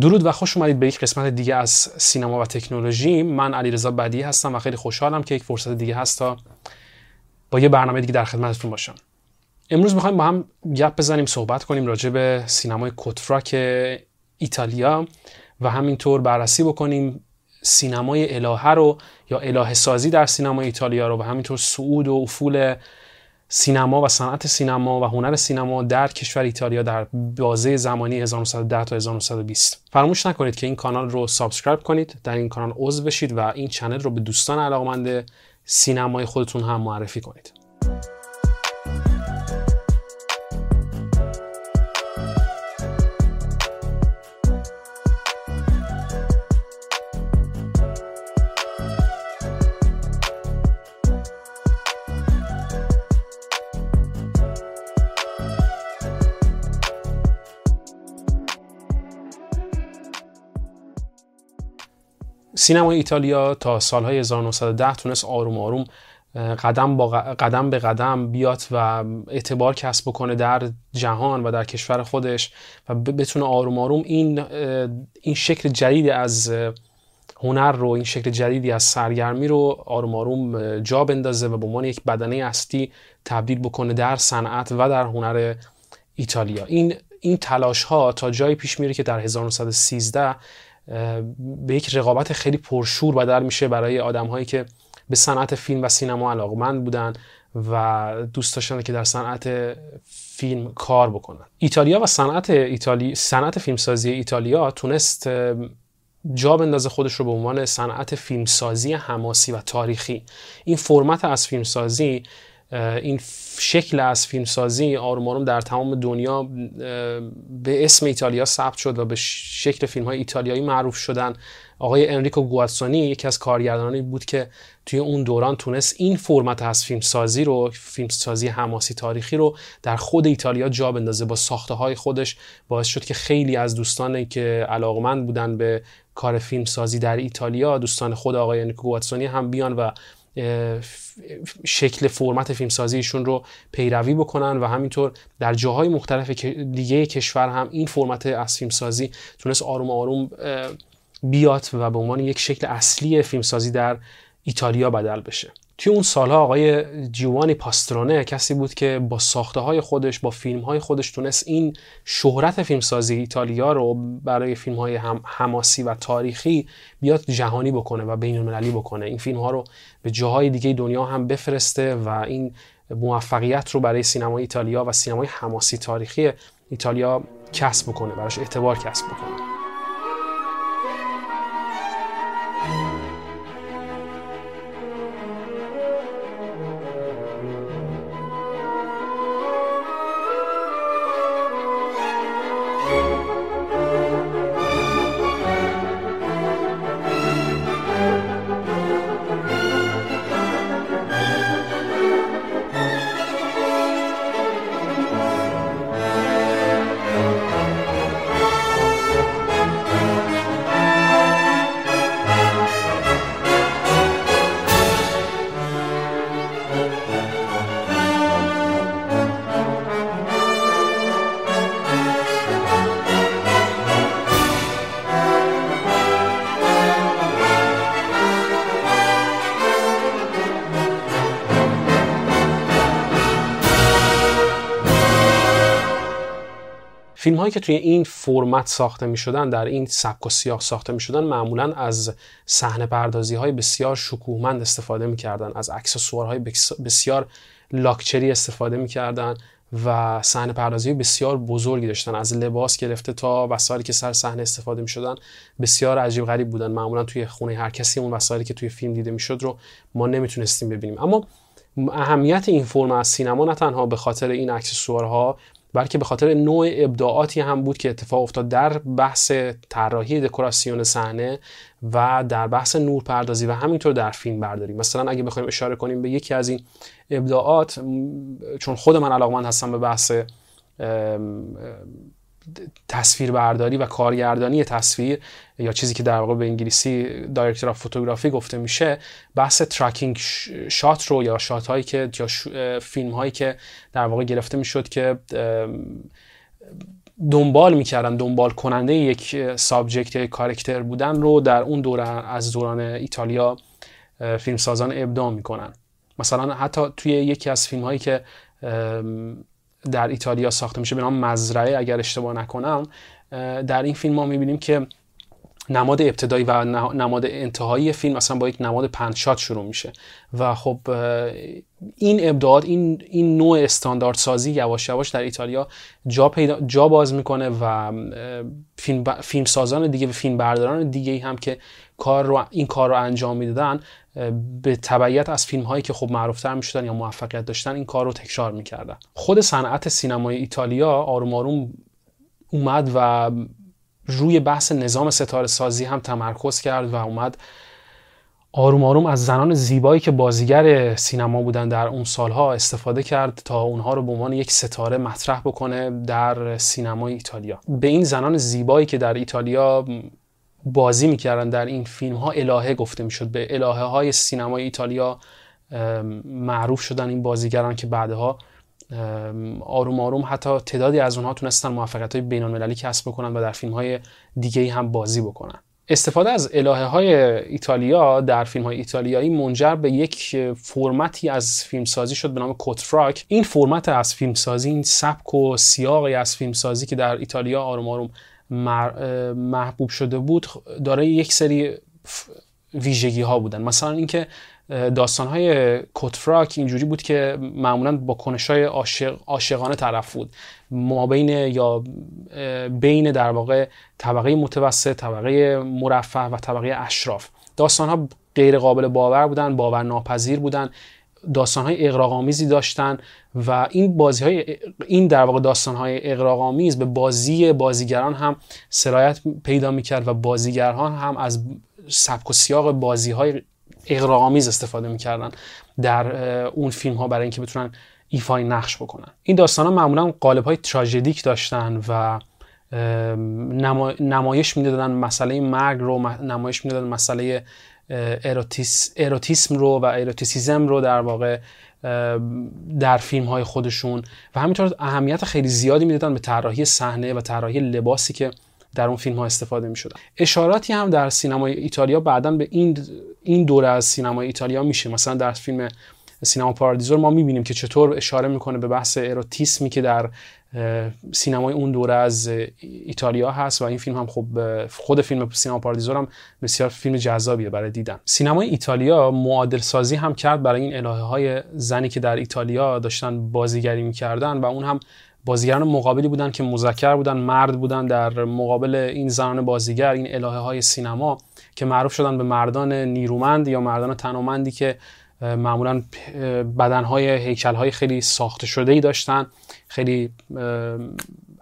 درود و خوش اومدید به یک قسمت دیگه از سینما و تکنولوژی. من علیرضا بدی هستم و خیلی خوشحالم که یک فرصت دیگه هست تا با یه برنامه دیگه در خدمتتون باشم. امروز می‌خوایم با هم گپ بزنیم صحبت کنیم راجع به سینمای کتفراک ایتالیا و همینطور بررسی بکنیم سینمای الهه رو یا الهه سازی در سینمای ایتالیا رو و همینطور صعود و افول سینما و صنعت سینما و هنر سینما در کشور ایتالیا در بازه زمانی 1910 تا 1920 فراموش نکنید که این کانال رو subscribe کنید در این کانال عضو بشید و این channel رو به دوستان علاقمند سینمای خودتون هم معرفی کنید. سینمای ایتالیا تا سالهای 1910 تونست آروم آروم قدم, با قدم به قدم بیاد و اعتبار کسب بکنه در جهان و در کشور خودش و بتونه آروم آروم این این شکل جدید از هنر رو این شکل جدیدی از سرگرمی رو آروم آروم جا بندازه و به عنوان یک بدنه اصلی تبدیل بکنه در صنعت و در هنر ایتالیا. این این تلاش ها تا جایی پیش میره که در 1913 به یک رقابت خیلی پرشور بدل میشه برای آدم هایی که به صنعت فیلم و سینما علاقمند بودن و دوست داشتن که در صنعت فیلم کار بکنن. ایتالیا و صنعت ایتالی صنعت فیلمسازی ایتالیا تونست جا بندازه خودش رو به عنوان صنعت فیلمسازی حماسی و تاریخی. این فرمت از فیلمسازی این شکل از فیلمسازی آروم آروم در تمام دنیا به اسم ایتالیا ثبت شد و به شکل فیلم های ایتالیایی معروف شدن. آقای انریکو گواتسونی یکی از کارگردانانی بود که توی اون دوران تونست این فرمت از فیلمسازی رو فیلمسازی حماسی تاریخی رو در خود ایتالیا جا بندازه. با ساخته های خودش باعث شد که خیلی از دوستانی که علاقمند بودن به کار فیلمسازی در ایتالیا دوستان خود آقای انریکو گواتسونی هم بیان و شکل فرمت فیلمسازیشون رو پیروی بکنن و همینطور در جاهای مختلف دیگه کشور هم این فرمت از فیلمسازی تونست آروم آروم بیاد و به عنوان یک شکل اصلی فیلمسازی در ایتالیا بدل بشه. توی اون سالها آقای جیوانی پاسترونه کسی بود که با ساخته های خودش با فیلم های خودش تونست این شهرت فیلمسازی ایتالیا رو برای فیلم های هم حماسی و تاریخی بیاد جهانی بکنه و بین المللی بکنه. این فیلم ها رو به جاهای دیگه دنیا هم بفرسته و این موفقیت رو برای سینمای ایتالیا و سینمای حماسی تاریخی ایتالیا کسب بکنه براش اعتبار کسب بکنه. فیلم هایی که توی این فرمت ساخته می شدن در این سبک و سیاق ساخته می شدن معمولا از صحنه پردازی های بسیار شکوهمند استفاده می کردن از اکسسوارهای بسیار لاکچری استفاده می کردن و صحنه پردازی بسیار بزرگی داشتن. از لباس گرفته تا وسایلی که سر صحنه استفاده می شدن بسیار عجیب غریب بودن. معمولا توی خونه هر کسی اون وسایلی که توی فیلم دیده می‌شد رو ما نمی‌تونستیم ببینیم. اما اهمیت این فرم از سینما نه تنها به خاطر این اکسسوارها بلکه به خاطر نوع ابداعاتی هم بود که اتفاق افتاد در بحث طراحی دکوراسیون صحنه و در بحث نورپردازی و همینطور در فیلم برداری. مثلا اگه بخوایم اشاره کنیم به یکی از این ابداعات چون خود من علاقمند هستم به بحث تصویر برداری و کارگردانی تصویر یا چیزی که در واقع به انگلیسی director of photography گفته میشه بحث tracking shot رو یا shot هایی که یا فیلم هایی که در واقع گرفته می‌شد که دنبال می‌کردن دنبال کننده یک subject یا کاراکتر بودن رو در اون دوره از دوران ایتالیا فیلمسازان ابداع می‌کنن. مثلا حتی توی یکی از فیلم هایی که در ایتالیا ساخته میشه به نام مزرعه اگر اشتباه نکنم در این فیلم ما می‌بینیم که نمای ابتدایی و نمای انتهایی فیلم اصلا با یک نمای pan shot شروع میشه. و خب این ابداعات این این نوع استاندارد سازی یواش یواش در ایتالیا جا پیدا جا باز می‌کنه و فیلم, فیلم سازان دیگه و فیلم برداران دیگه هم که کار رو این کار رو انجام می‌دادن به تبعیت از فیلم هایی که خب معروفتر می‌شدن یا موفقیت داشتن این کار رو تکرار می‌کردن. خود صنعت سینمای ایتالیا آروم آروم اومد و روی بحث نظام ستاره سازی هم تمرکز کرد و اومد آروم آروم از زنان زیبایی که بازیگر سینما بودن در اون سالها استفاده کرد تا اونها رو به عنوان یک ستاره مطرح بکنه در سینمای ایتالیا. به این زنان زیبایی که در ایتالیا بازی می‌کردن در این فیلم ها الهه گفته می‌شد. به الهه های سینمای ایتالیا معروف شدن این بازیگران که بعدها آروم آروم حتی تعدادی از اونها تونستن موفقیت های بین المللی کسب بکنن و در فیلم های دیگه هم بازی بکنن. استفاده از الهه های ایتالیا در فیلم های ایتالیایی منجر به یک فرمتی از فیلمسازی شد به نام کوتفراک این فرمت از فیلمسازی این سبک و سیاقی از فیلمسازی که در ایتالیا آروم آروم محبوب شده بود داره یک سری ویژگی ها بودن. مثلا اینکه داستان های کتفراک اینجوری بود که معمولا با کنش های عاشق، عاشقانه طرف بود. ما بین یا بین در واقع طبقه متوسط طبقه مرفه و طبقه اشراف. داستان ها غیر قابل باور بودن باور ناپذیر بودن. داستان های اقراقامیزی داشتن و این بازی های این در واقع داستان های به بازی بازیگران هم سرایت پیدا می‌کرد و بازیگران هم از سبک و سیاق بازی های اغراق‌آمیز استفاده می‌کردن در اون فیلم ها برای اینکه بتونن ایفای نقش بکنن. این داستان ها معمولا قالب های تراژیک داشتن و نمایش می‌دادن مسئله مرگ رو نمایش می‌دادن مسئله اروتیس، اروتیسم رو و eroticism رو در واقع در فیلم های خودشون. و همینطور اهمیت خیلی زیادی می‌دادن به طراحی صحنه و طراحی لباسی که در اون فیلم ها استفاده می شدن اشاراتی هم در سینمای ایتالیا بعدا به این این دوره از سینمای ایتالیا میشه. مثلا در فیلم سینما پارادیزور ما می‌بینیم که چطور اشاره می‌کنه به بحث اروتیسمی که در سینمای اون دوره از ایتالیا هست و این فیلم هم خب خود فیلم سینما پارادیزور هم بسیار فیلم جذابیه برای دیدن. سینمای ایتالیا معادل سازی هم کرد برای این الهه های زنی که در ایتالیا داشتن بازیگری می‌کردن و اون هم بازیگران مقابلی بودن که مذکر بودن مرد بودن در مقابل این زنان بازیگر این الهه های سینما که معروف شدن به مردان نیرومند یا مردان تنومندی که معمولا بدنهای هیکلهای خیلی ساخته شده ای داشتن. خیلی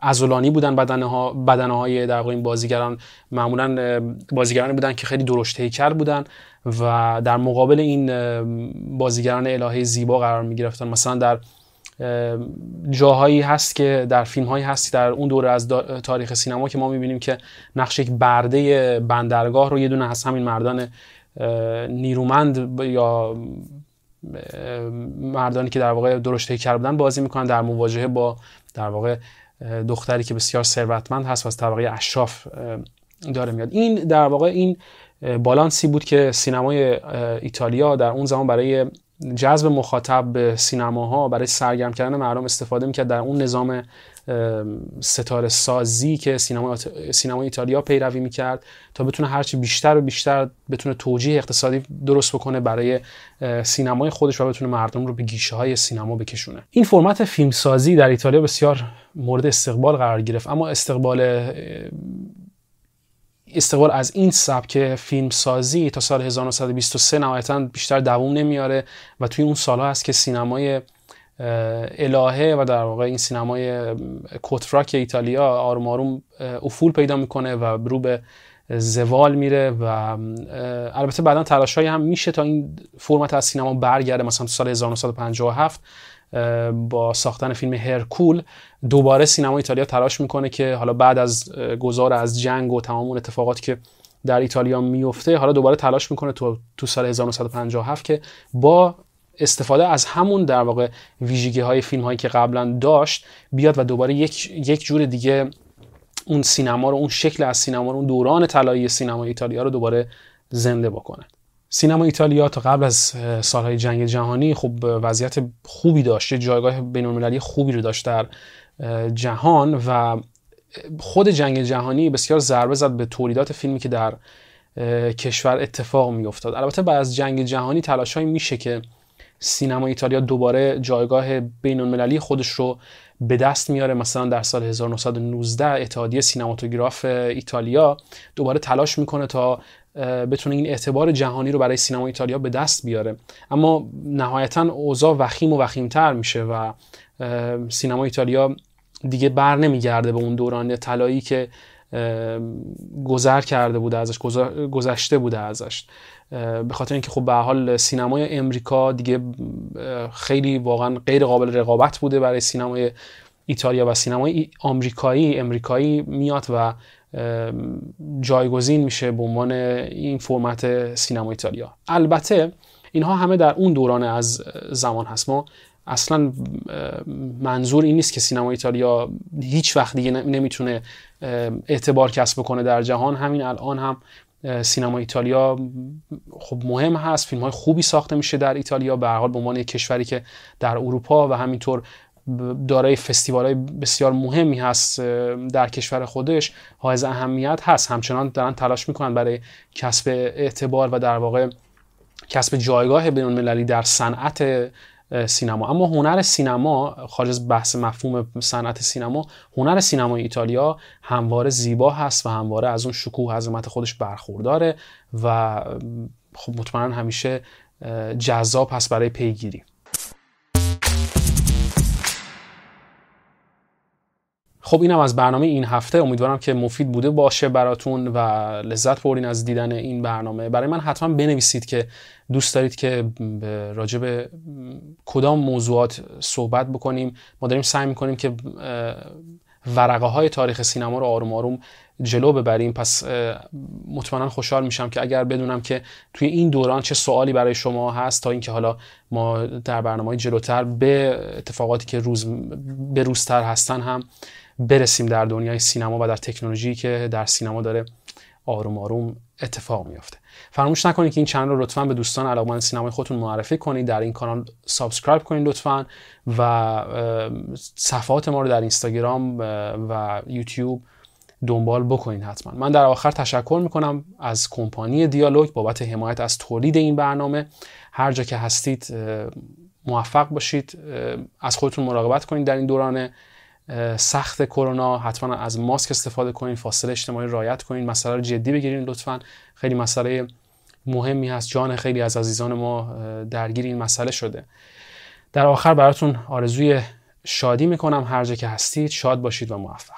ازولانی بودن بدنها بدنهای در این بازیگران. معمولا بازیگرانی بودن که خیلی درشت هیکل بودن و در مقابل این بازیگران الهه زیبا قرار می گرفتن مثلا در جاهایی هست که در فیلم هایی هستی در اون دوره از تاریخ سینما که ما می‌بینیم که نقش یک برده بندرگاه رو یه دونه از همین مردان نیرومند یا مردانی که در واقع درشت هیکل بودن بازی می‌کنن. در مواجهه با در واقع دختری که بسیار ثروتمند هست و از طبقه اشراف داره میاد. این در واقع این بالانسی بود که سینمای ایتالیا در اون زمان برای جذب مخاطب به سینماها برای سرگرم کردن مردم استفاده می‌کرد. در اون نظام ستاره سازی که سینما سینما ایتالیا پیروی می‌کرد تا بتونه هرچی بیشتر و بیشتر بتونه توجیه اقتصادی درست بکنه برای سینمای خودش و بتونه مردم رو به گیشه های سینما بکشونه. این فرمت فیلمسازی در ایتالیا بسیار مورد استقبال قرار گرفت اما استقبال استقبال از این سبک فیلم سازی تا سال 1923 نهایتا بیشتر دووم نمیاره و توی اون سالها هست که سینمای الهه و در واقع این سینمای کوتفراک ایتالیا آروم آروم افول پیدا می‌کنه و رو به زوال میره و البته بعدا تلاشایی هم میشه تا این فرمت از سینما برگرده. مثلا تو سال 1957 با ساختن فیلم هرکول دوباره سینما ایتالیا تلاش می‌کنه که حالا بعد از گذار از جنگ و تمام اون اتفاقاتی که در ایتالیا میفته حالا دوباره تلاش می‌کنه تو تو سال 1957 که با استفاده از همون در واقع ویژگی های فیلم هایی که قبلا داشت بیاد و دوباره یک, یک جور دیگه اون سینما رو اون شکل از سینما رو اون دوران طلایی سینما ایتالیا رو دوباره زنده بکنه. سینما ایتالیا تا قبل از سالهای جنگ جهانی خب وضعیت خوبی داشت جایگاه بین‌المللی خوبی رو داشت در جهان و خود جنگ جهانی بسیار ضربه زد به تولیدات فیلمی که در کشور اتفاق می افتاد البته بعد از جنگ جهانی تلاشهایی میشه که سینما ایتالیا دوباره جایگاه بین المللی خودش رو به دست میاره. مثلا در سال 1919 اتحادیه سینماتوگراف ایتالیا دوباره تلاش می‌کنه تا بتونه این اعتبار جهانی رو برای سینما ایتالیا به دست بیاره. اما نهایتا اوضاع وخیم و وخیمتر میشه و سینما ایتالیا دیگه بر نمیگرده به اون دوران. طلایی که گذر کرده بوده ازش گذشته بوده ازش. به خاطر اینکه خب به حال سینمای امریکا دیگه خیلی واقعا غیر قابل رقابت بوده برای سینمای ایتالیا و سینمای آمریکایی امریکایی میاد و جایگزین میشه به عنوان این فرمت سینما ایتالیا. البته اینها همه در اون دوران از زمان هست. ما اصلا منظور این نیست که سینما ایتالیا هیچ وقت دیگه نمی‌تونه اعتبار کسب بکنه در جهان. همین الان هم سینما ایتالیا خب مهم هست فیلم های خوبی ساخته میشه در ایتالیا به حال به عنوان کشوری که در اروپا و همینطور دارای فستیوال های بسیار مهمی هست در کشور خودش حائز اهمیت هست. همچنان دارن تلاش می‌کنن برای کسب اعتبار و در واقع کسب جایگاه بین المللی در صنعت سینما. اما هنر سینما خارج از بحث مفهوم صنعت سینما هنر سینما ایتالیا همواره زیبا هست و همواره از اون شکوه عظمت خودش برخورداره و خب مطمئنا همیشه جذاب هست برای پیگیری. خب اینم از برنامه این هفته. امیدوارم که مفید بوده باشه براتون و لذت بردین از دیدن این برنامه. برای من حتما بنویسید که دوست دارید که راجع به کدام موضوعات صحبت بکنیم. ما داریم سعی می‌کنیم که ورقه های تاریخ سینما رو آروم آروم جلو ببریم. پس مطمئنا خوشحال میشم که اگر بدونم که توی این دوران چه سوالی برای شما هست تا اینکه حالا ما در برنامه جلوتر به اتفاقاتی که روز به روزتر هستن هم برسیم در دنیای سینما و در تکنولوژی که در سینما داره آروم آروم اتفاق میافته. فراموش نکنید که این channel رو لطفا به دوستان علاقمند سینمای خودتون معرفی کنید. در این کانال subscribe کنید لطفا و صفحات ما رو در اینستاگرام و یوتیوب دنبال بکنید حتما. من در آخر تشکر می‌کنم از کمپانی دیالوگ بابت حمایت از تولید این برنامه. هر جا که هستید موفق باشید. از خودتون مراقبت کنید در این دوران. سخت کرونا حتما از ماسک استفاده کنین فاصله اجتماعی رعایت کنین مسئله رو جدی بگیرین لطفا. خیلی مسئله مهمی هست. جان خیلی از عزیزان ما درگیر این مسئله شده. در آخر براتون آرزوی شادی می‌کنم. هر جا که هستید شاد باشید و موفق.